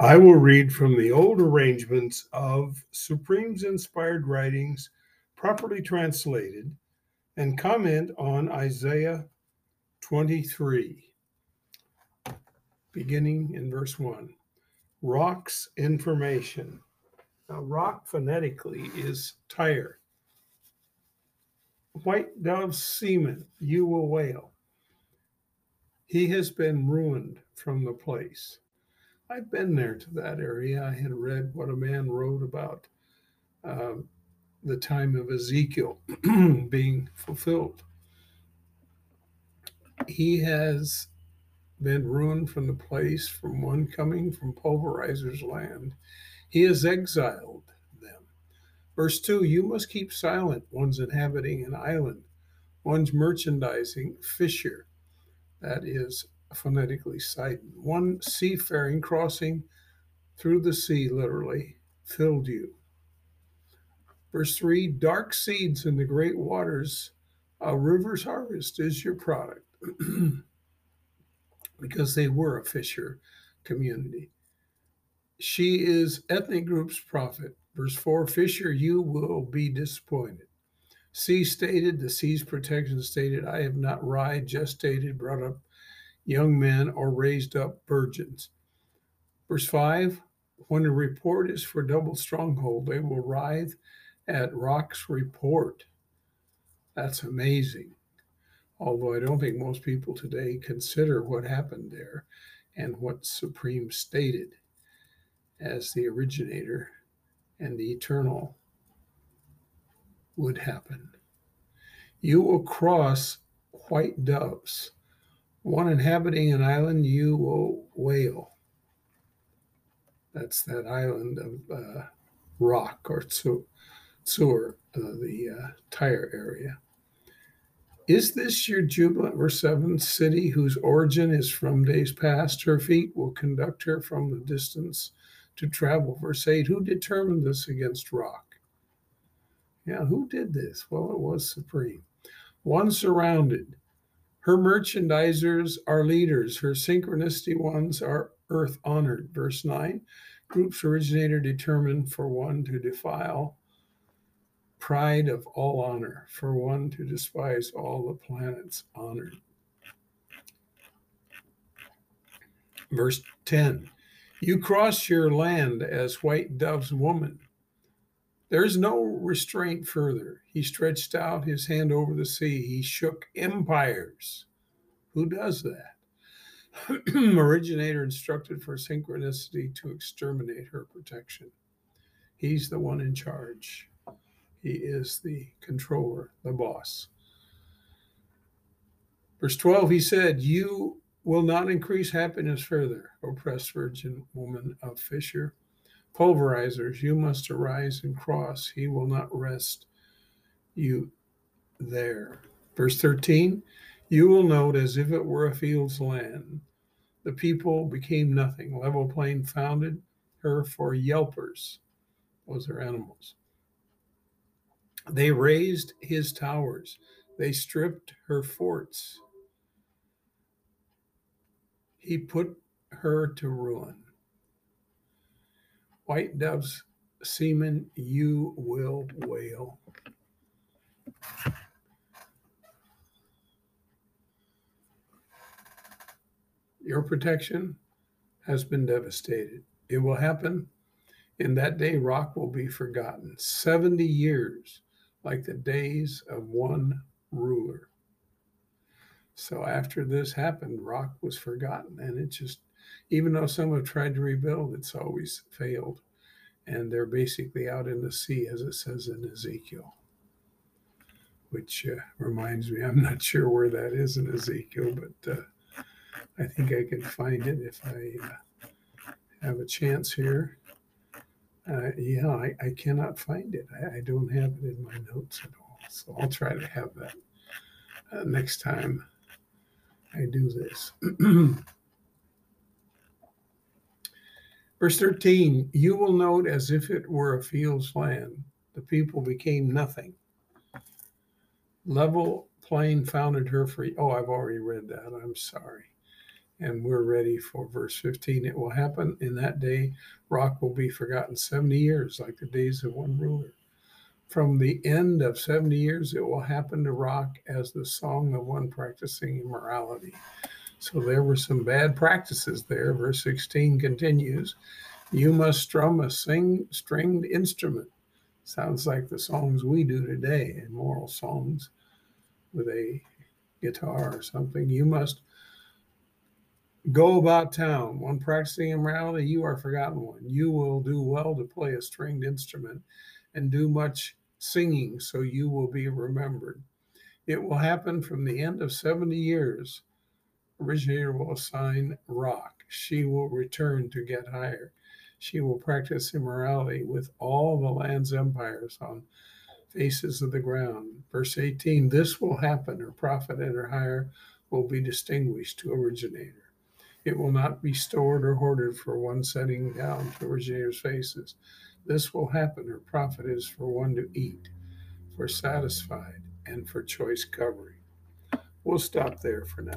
I will read from the old arrangements of Supreme's inspired writings, properly translated, and comment on Isaiah 23, beginning in verse 1. Rock's information. Now, rock phonetically is tire. White dove's semen, you will wail. He has been ruined from the place. I've been there to that area. I had read what a man wrote about um, the time of Ezekiel being fulfilled. He has been ruined from the place from one coming from pulverizer's land. He has exiled them. Verse 2 You must keep silent, one's inhabiting an island, one's merchandising fisher. That is phonetically Sidon. One seafaring crossing through the sea, literally, filled you. Verse 3 Dark seeds in the great waters, a river's harvest is your product. because they were a fisher community. She is ethnic group's profit. Verse 4 Fisher, you will be disappointed. Sea stated, the sea's protection stated, I have not ride, gestated, brought up young men, are raised up virgins. Verse 5 When a report is for double stronghold, they will writhe at rock's report. That's amazing. Although I don't think most people today consider what happened there and what Supreme stated as the originator and the eternal would happen. You will cross white doves one inhabiting an island you will wail. That's that island of uh, rock or Tsur, uh, the uh, Tyre area. Is this your jubilant, verse 7, city whose origin is from days past? Her feet will conduct her from the distance to travel. Verse 8, who determined this against rock? Yeah, who did this? Well, it was supreme. One surrounded, her merchandisers are leaders. Her synchronicity ones are earth honored. Verse 9 Groups originator determined for one to defile pride of all honor, for one to despise all the planets honored. Verse 10 You cross your land as white dove's woman. There is no restraint further. He stretched out his hand over the sea. He shook empires. Who does that? Originator instructed for synchronicity to exterminate her protection. He's the one in charge. He is the controller, the boss. Verse 12, he said, You will not increase happiness further, oppressed virgin woman of Fisher pulverizers, you must arise and cross. He will not rest you there. Verse 13, you will note as if it were a field's land. The people became nothing. Level plain founded her for yelpers. Those are animals. They raised his towers. They stripped her forts. He put her to ruin white dove's semen, you will wail. Your protection has been devastated. It will happen. In that day, rock will be forgotten. 70 years, like the days of one ruler. So after this happened, rock was forgotten. And it just even though some have tried to rebuild, it's always failed. And they're basically out in the sea, as it says in Ezekiel, which uh, reminds me, I'm not sure where that is in Ezekiel, but uh, I think I can find it if I uh, have a chance here. Uh, yeah, I, I, cannot find it. I, I, don't have it in my notes at all. So I'll try to have that uh, next time I do this. Verse 13, you will note as if it were a field's land. The people became nothing. Level plain founded her free. Oh, I've already read that. I'm sorry. And we're ready for verse 15. It will happen in that day. Rock will be forgotten 70 years, like the days of one ruler. From the end of 70 years, it will happen to rock as the song of one practicing immorality. So there were some bad practices there. Verse 16 continues You must strum a sing, stringed instrument. Sounds like the songs we do today, immoral songs with a guitar or something. You must go about town. One practicing immorality, you are forgotten one. You will do well to play a stringed instrument and do much singing, so you will be remembered. It will happen from the end of 70 years. Originator will assign rock. She will return to get higher. She will practice immorality with all the land's empires on faces of the ground. Verse 18 This will happen. Her profit and her hire will be distinguished to originator. It will not be stored or hoarded for one setting down to originator's faces. This will happen. Her profit is for one to eat, for satisfied, and for choice covering. We'll stop there for now.